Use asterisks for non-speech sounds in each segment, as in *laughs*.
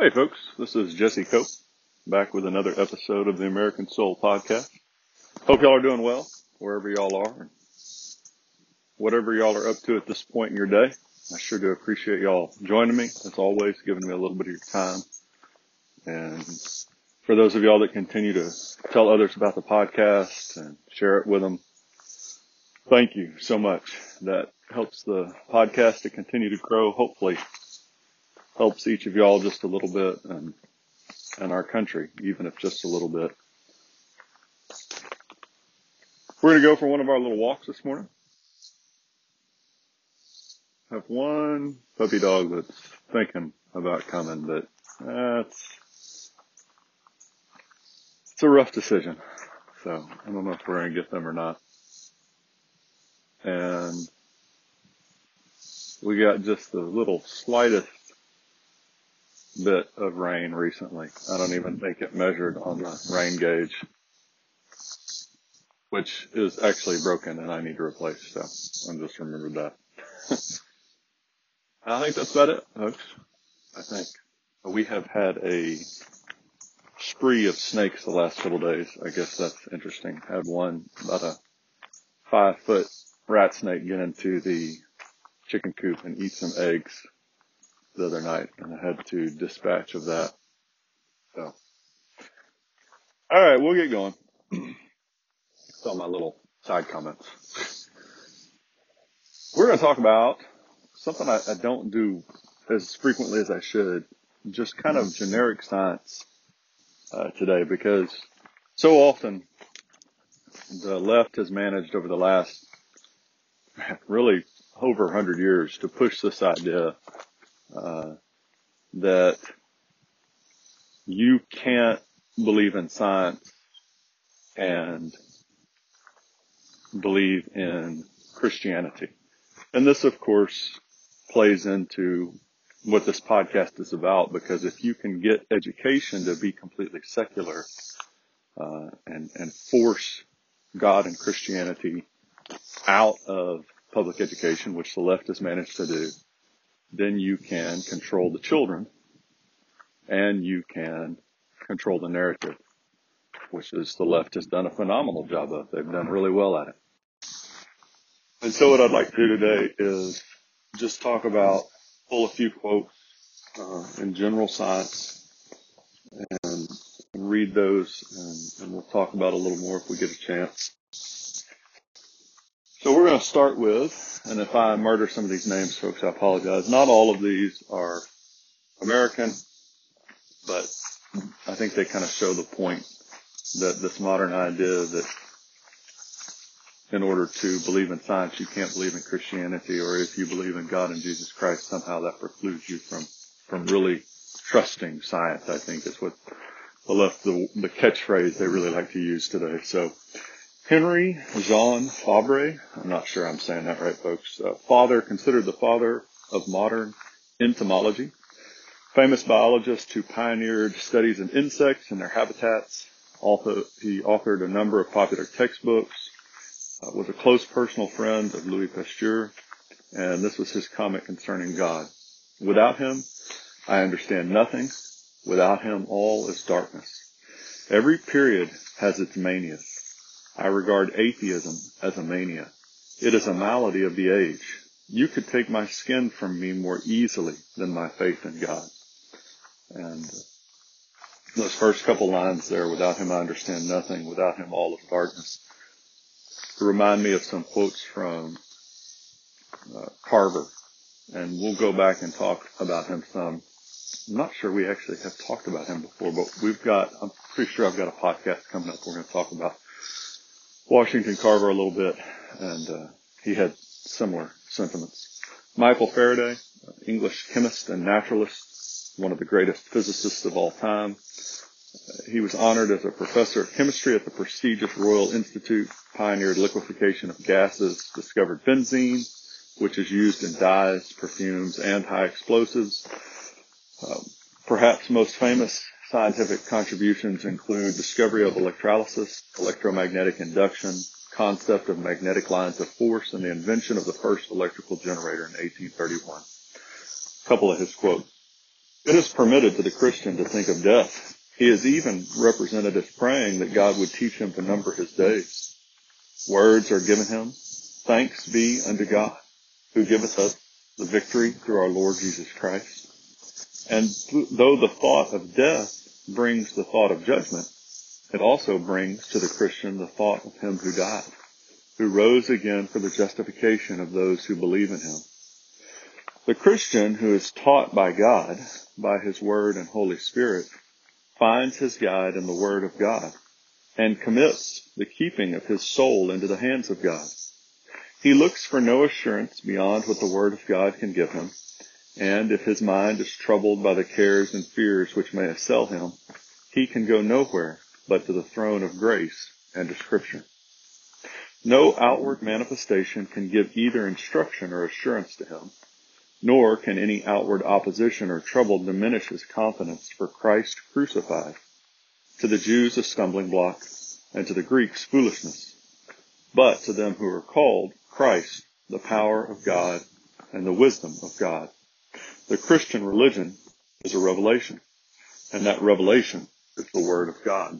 Hey folks, this is Jesse Cope back with another episode of the American Soul Podcast. Hope y'all are doing well wherever y'all are whatever y'all are up to at this point in your day. I sure do appreciate y'all joining me as always, giving me a little bit of your time. And for those of y'all that continue to tell others about the podcast and share it with them, thank you so much. That helps the podcast to continue to grow. Hopefully helps each of y'all just a little bit and, and our country, even if just a little bit. We're going to go for one of our little walks this morning. Have one puppy dog that's thinking about coming, but that's, it's a rough decision. So I don't know if we're going to get them or not. And we got just the little slightest bit of rain recently. I don't even think it measured on the rain gauge, which is actually broken and I need to replace. So I just remembered that. *laughs* I think that's about it, folks. I think we have had a spree of snakes the last couple days. I guess that's interesting. Had one about a five foot rat snake get into the chicken coop and eat some eggs the other night and I had to dispatch of that. So, all right, we'll get going. *clears throat* Saw my little side comments. We're going to talk about something I, I don't do as frequently as I should, just kind of generic science uh, today because so often the left has managed over the last *laughs* really over 100 years to push this idea uh, that you can't believe in science and believe in Christianity. And this, of course, plays into what this podcast is about because if you can get education to be completely secular uh, and and force God and Christianity out of public education, which the left has managed to do, then you can control the children and you can control the narrative, which is the left has done a phenomenal job of. They've done really well at it. And so what I'd like to do today is just talk about, pull a few quotes uh, in general science and, read those and, and we'll talk about a little more if we get a chance. So we're going to start with, and if I murder some of these names, folks, I apologize. Not all of these are American, but I think they kind of show the point that this modern idea that in order to believe in science, you can't believe in Christianity, or if you believe in God and Jesus Christ, somehow that precludes you from, from really trusting science, I think is what the left, the, the catchphrase they really like to use today. So Henry Jean Fabre, I'm not sure I'm saying that right, folks. Uh, father, considered the father of modern entomology. Famous biologist who pioneered studies in insects and their habitats. Also, he authored a number of popular textbooks. Uh, was a close personal friend of Louis Pasteur, and this was his comment concerning God. Without him, I understand nothing. Without him, all is darkness. Every period has its manias. I regard atheism as a mania. It is a malady of the age. You could take my skin from me more easily than my faith in God. And those first couple lines there, without him I understand nothing, without him all is darkness, remind me of some quotes from uh, Carver. And we'll go back and talk about him some. I'm not sure we actually have talked about him before, but we've got, I'm pretty sure I've got a podcast coming up. We're going to talk about Washington Carver a little bit, and uh, he had similar sentiments. Michael Faraday, English chemist and naturalist, one of the greatest physicists of all time. Uh, he was honored as a professor of chemistry at the prestigious Royal Institute, pioneered liquefaction of gases, discovered benzene, which is used in dyes, perfumes, and high explosives. Uh, perhaps most famous Scientific contributions include discovery of electrolysis, electromagnetic induction, concept of magnetic lines of force, and the invention of the first electrical generator in 1831. A couple of his quotes. It is permitted to the Christian to think of death. He is even represented as praying that God would teach him to number his days. Words are given him. Thanks be unto God who giveth us the victory through our Lord Jesus Christ. And though the thought of death brings the thought of judgment, it also brings to the Christian the thought of him who died, who rose again for the justification of those who believe in him. The Christian who is taught by God, by his word and Holy Spirit, finds his guide in the word of God and commits the keeping of his soul into the hands of God. He looks for no assurance beyond what the word of God can give him. And if his mind is troubled by the cares and fears which may assail him, he can go nowhere but to the throne of grace and to scripture. No outward manifestation can give either instruction or assurance to him, nor can any outward opposition or trouble diminish his confidence for Christ crucified. To the Jews a stumbling block, and to the Greeks foolishness. But to them who are called, Christ, the power of God and the wisdom of God. The Christian religion is a revelation, and that revelation is the Word of God.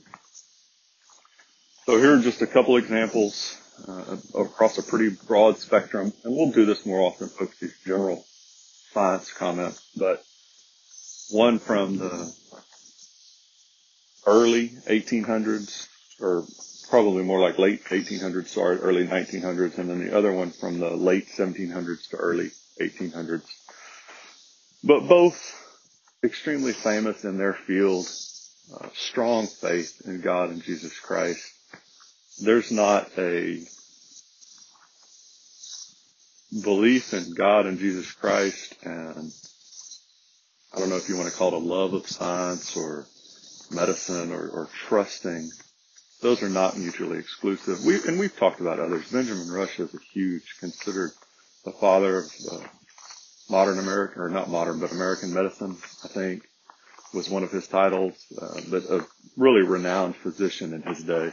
So here are just a couple examples uh, across a pretty broad spectrum, and we'll do this more often, folks, these general science comments, but one from the early 1800s, or probably more like late 1800s, sorry, early 1900s, and then the other one from the late 1700s to early 1800s. But both extremely famous in their field, uh, strong faith in God and Jesus Christ there's not a belief in God and Jesus Christ and I don't know if you want to call it a love of science or medicine or, or trusting. Those are not mutually exclusive. We, and we've talked about others. Benjamin Rush is a huge, considered the father of uh, modern American, or not modern, but American medicine, I think, was one of his titles, uh, but a really renowned physician in his day.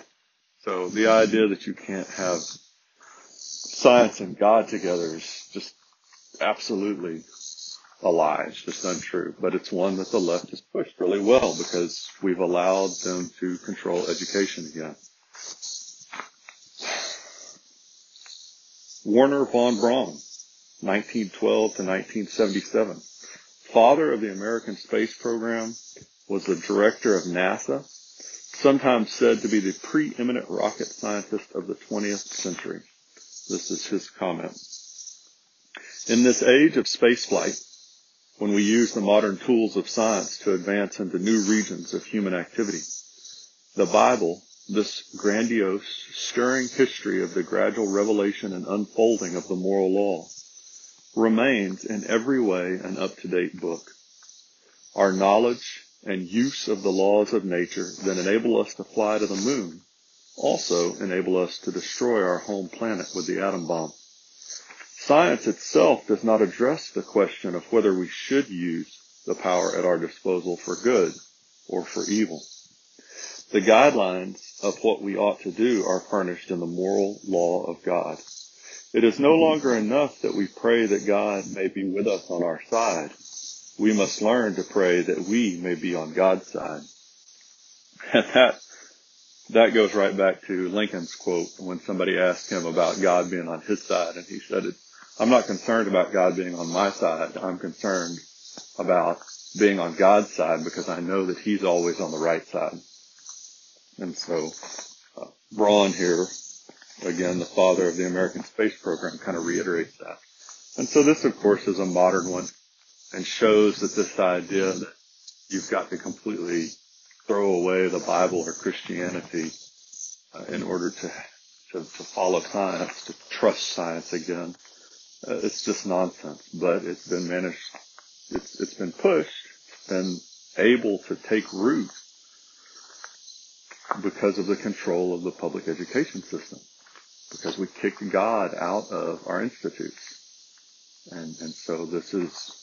So the idea that you can't have science and God together is just absolutely a lie. It's just untrue. But it's one that the left has pushed really well because we've allowed them to control education again. Wernher von Braun, 1912 to 1977. Father of the American space program, was the director of NASA sometimes said to be the preeminent rocket scientist of the 20th century. This is his comment. In this age of spaceflight, when we use the modern tools of science to advance into new regions of human activity, the Bible, this grandiose, stirring history of the gradual revelation and unfolding of the moral law, remains in every way an up-to-date book. Our knowledge and use of the laws of nature that enable us to fly to the moon also enable us to destroy our home planet with the atom bomb. Science itself does not address the question of whether we should use the power at our disposal for good or for evil. The guidelines of what we ought to do are furnished in the moral law of God. It is no longer enough that we pray that God may be with us on our side we must learn to pray that we may be on God's side. *laughs* And that, that goes right back to Lincoln's quote when somebody asked him about God being on his side and he said, I'm not concerned about God being on my side. I'm concerned about being on God's side because I know that he's always on the right side. And so, uh, Braun here, again, the father of the American space program kind of reiterates that. And so this, of course, is a modern one and shows that this idea that you've got to completely throw away the Bible or Christianity uh, in order to, to, to follow science, to trust science again. Uh, it's just nonsense, but it's been managed, it's, it's been pushed, it's been able to take root because of the control of the public education system. Because we kicked God out of our institutes. And, and so this is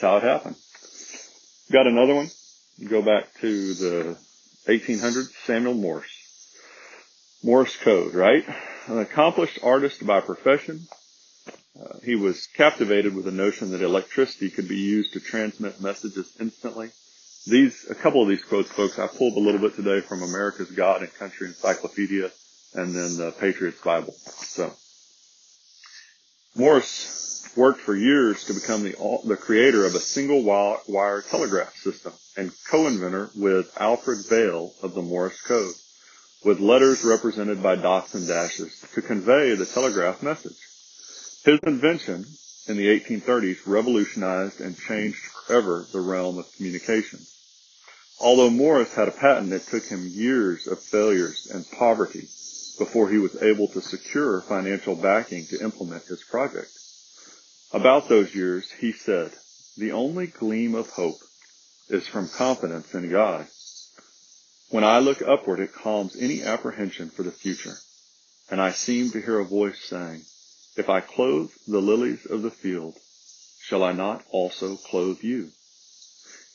how it happened. Got another one. Go back to the 1800s, Samuel Morse. Morse code, right? An accomplished artist by profession, Uh, he was captivated with the notion that electricity could be used to transmit messages instantly. These, a couple of these quotes, folks, I pulled a little bit today from America's God and Country Encyclopedia and then the Patriots Bible. So, Morse worked for years to become the, the creator of a single wire telegraph system and co-inventor with Alfred Vail of the Morse code with letters represented by dots and dashes to convey the telegraph message. His invention in the 1830s revolutionized and changed forever the realm of communication. Although Morse had a patent, it took him years of failures and poverty before he was able to secure financial backing to implement his project. About those years, he said, the only gleam of hope is from confidence in God. When I look upward, it calms any apprehension for the future. And I seem to hear a voice saying, if I clothe the lilies of the field, shall I not also clothe you?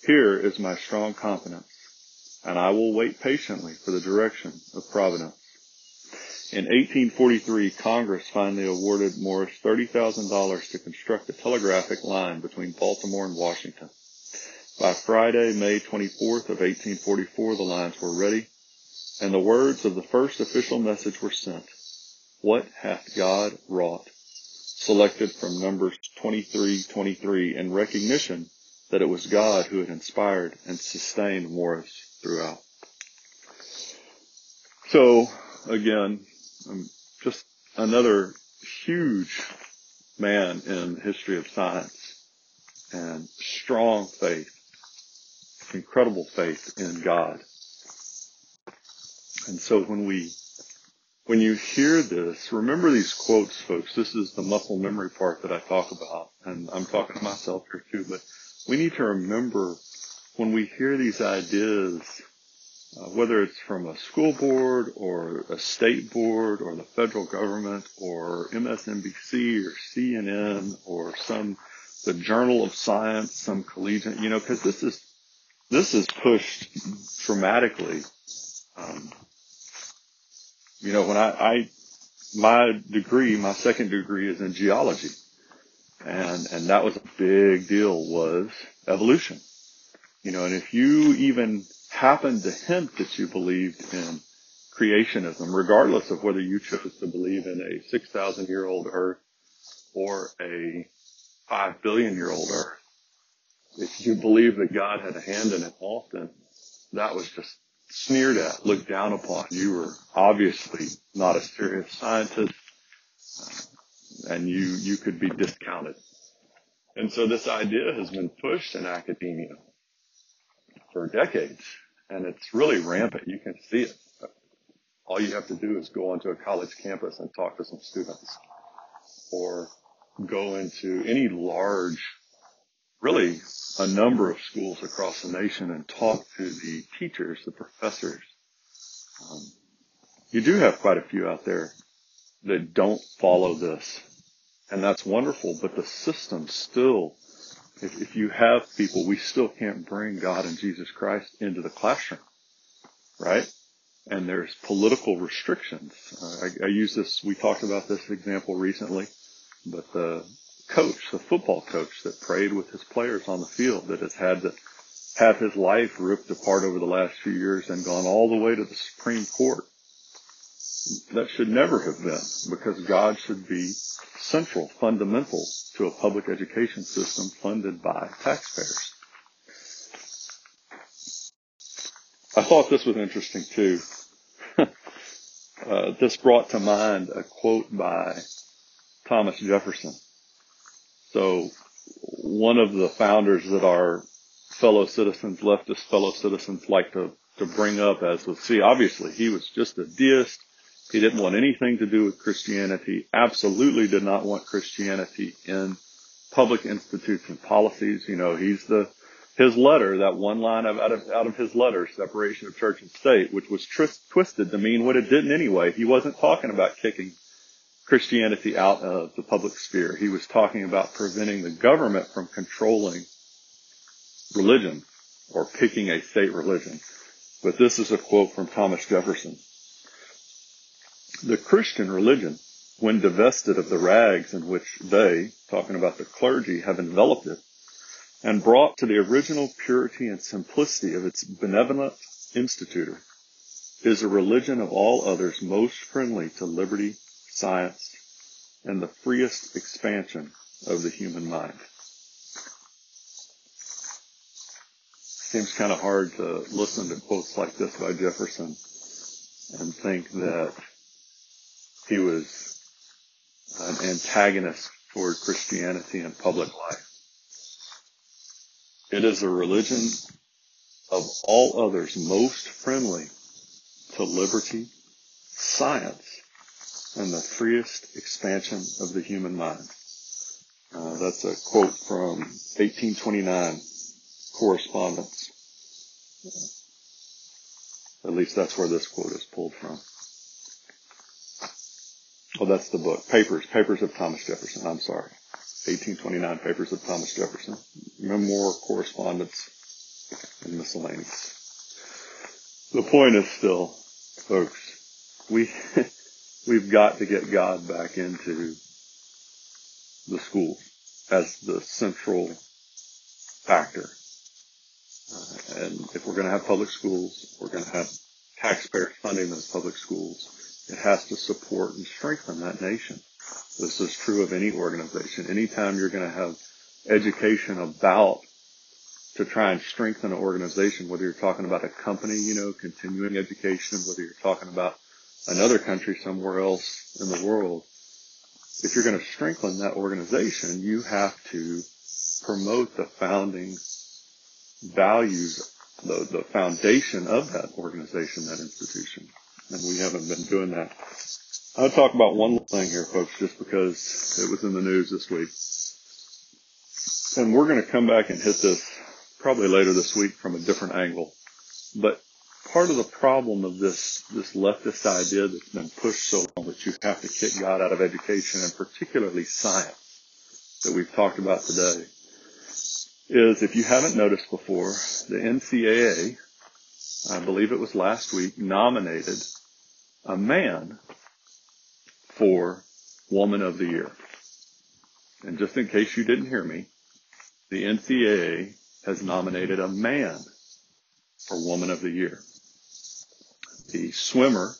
Here is my strong confidence, and I will wait patiently for the direction of providence. In 1843, Congress finally awarded Morse $30,000 to construct a telegraphic line between Baltimore and Washington. By Friday, May 24th of 1844, the lines were ready, and the words of the first official message were sent. What hath God wrought? Selected from Numbers 23:23 in recognition that it was God who had inspired and sustained Morse throughout. So again, just another huge man in the history of science and strong faith, incredible faith in God. And so when we when you hear this, remember these quotes, folks. This is the muscle memory part that I talk about. And I'm talking to myself here too, but we need to remember when we hear these ideas, uh, whether it's from a school board or a state board or the federal government or MSNBC or CNN or some, the Journal of Science, some collegiate, you know, cause this is, this is pushed dramatically. Um, you know, when I, I, my degree, my second degree is in geology. And, and that was a big deal was evolution. You know, and if you even happened to hint that you believed in creationism, regardless of whether you chose to believe in a 6,000 year old earth or a 5 billion year old earth, if you believe that God had a hand in it often, that was just sneered at, looked down upon. You were obviously not a serious scientist, uh, and you you could be discounted. And so this idea has been pushed in academia for decades, and it's really rampant. You can see it. All you have to do is go onto a college campus and talk to some students, or go into any large, really a number of schools across the nation and talk to the teachers, the professors. Um, you do have quite a few out there that don't follow this. And that's wonderful, but the system still, if, if you have people, we still can't bring God and Jesus Christ into the classroom, right? And there's political restrictions. Uh, I, I use this, we talked about this example recently, but the coach, the football coach that prayed with his players on the field that has had to have his life ripped apart over the last few years and gone all the way to the Supreme Court. That should never have been because God should be central, fundamental to a public education system funded by taxpayers. I thought this was interesting too. *laughs* uh, this brought to mind a quote by Thomas Jefferson. So one of the founders that our fellow citizens, leftist fellow citizens like to, to bring up as was, see, obviously he was just a deist. He didn't want anything to do with Christianity, absolutely did not want Christianity in public institutes and policies. You know, he's the, his letter, that one line of, out of, out of his letter, separation of church and state, which was twisted to mean what it didn't anyway. He wasn't talking about kicking Christianity out of the public sphere. He was talking about preventing the government from controlling religion or picking a state religion. But this is a quote from Thomas Jefferson. The Christian religion when divested of the rags in which they, talking about the clergy, have enveloped it, and brought to the original purity and simplicity of its benevolent institutor, is a religion of all others most friendly to liberty, science, and the freest expansion of the human mind. Seems kind of hard to listen to quotes like this by Jefferson and think that he was an antagonist toward Christianity and public life. It is a religion of all others most friendly to liberty, science, and the freest expansion of the human mind. Uh, that's a quote from 1829 correspondence. At least that's where this quote is pulled from. Oh, that's the book. Papers, Papers of Thomas Jefferson. I'm sorry. 1829 Papers of Thomas Jefferson. Memoir, correspondence, and miscellaneous. The point is still, folks, we, *laughs* we've got to get God back into the schools as the central factor. Uh, and if we're going to have public schools, we're going to have taxpayers funding those public schools. It has to support and strengthen that nation. This is true of any organization. Anytime you're going to have education about to try and strengthen an organization, whether you're talking about a company, you know, continuing education, whether you're talking about another country somewhere else in the world, if you're going to strengthen that organization, you have to promote the founding values, the, the foundation of that organization, that institution. And we haven't been doing that. I'll talk about one thing here, folks, just because it was in the news this week. And we're going to come back and hit this probably later this week from a different angle. But part of the problem of this, this leftist idea that's been pushed so long that you have to kick God out of education and particularly science that we've talked about today is if you haven't noticed before, the NCAA, I believe it was last week, nominated a man for Woman of the Year. And just in case you didn't hear me, the NCAA has nominated a man for Woman of the Year. The swimmer,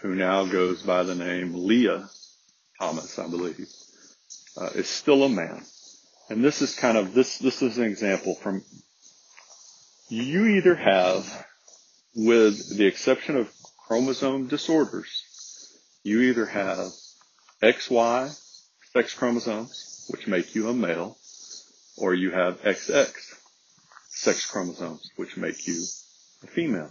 who now goes by the name Lia Thomas, I believe, uh, is still a man. And this is kind of, this, this is an example from, you either have, with the exception of chromosome disorders, you either have XY sex chromosomes, which make you a male, or you have XX sex chromosomes, which make you a female.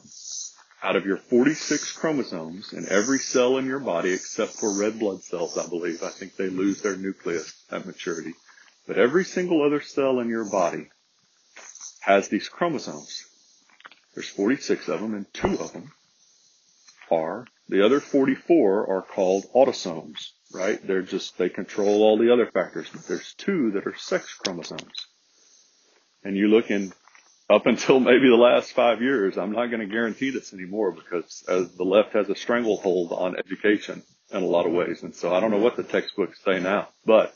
Out of your 46 chromosomes in every cell in your body, except for red blood cells, I believe, I think they lose their nucleus at maturity. But every single other cell in your body has these chromosomes. There's 46 of them, and two of them are, the other 44 are called autosomes, right? They're just, they control all the other factors, but there's two that are sex chromosomes. And you look in, up until maybe the last five years, I'm not going to guarantee this anymore because as the left has a stranglehold on education in a lot of ways. And so I don't know what the textbooks say now, but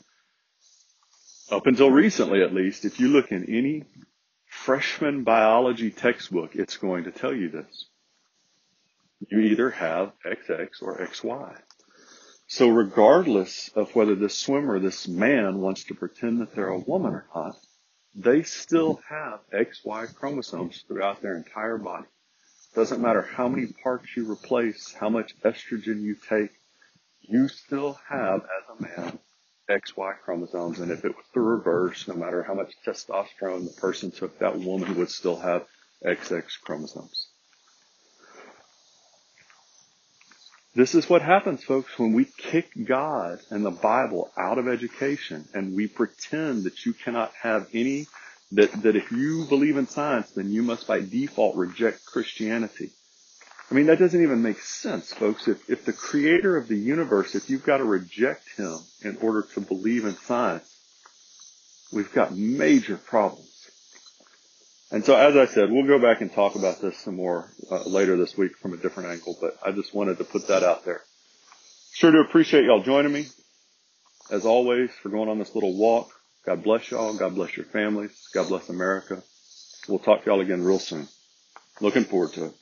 up until recently at least, if you look in any freshman biology textbook, it's going to tell you this you either have XX or XY. So regardless of whether this swimmer, this man wants to pretend that they're a woman or not, they still have XY chromosomes throughout their entire body. Doesn't matter how many parts you replace, how much estrogen you take, you still have as a man XY chromosomes. And if it was the reverse, no matter how much testosterone the person took, that woman would still have XX chromosomes. This is what happens, folks, when we kick God and the Bible out of education and we pretend that you cannot have any, that, that if you believe in science, then you must by default reject Christianity. I mean, that doesn't even make sense, folks. If, if the creator of the universe, if you've got to reject him in order to believe in science, we've got major problems. And so, as I said, we'll go back and talk about this some more uh, later this week from a different angle, but I just wanted to put that out there. Sure do appreciate y'all joining me. As always, for going on this little walk. God bless y'all. God bless your families. God bless America. We'll talk to y'all again real soon. Looking forward to it.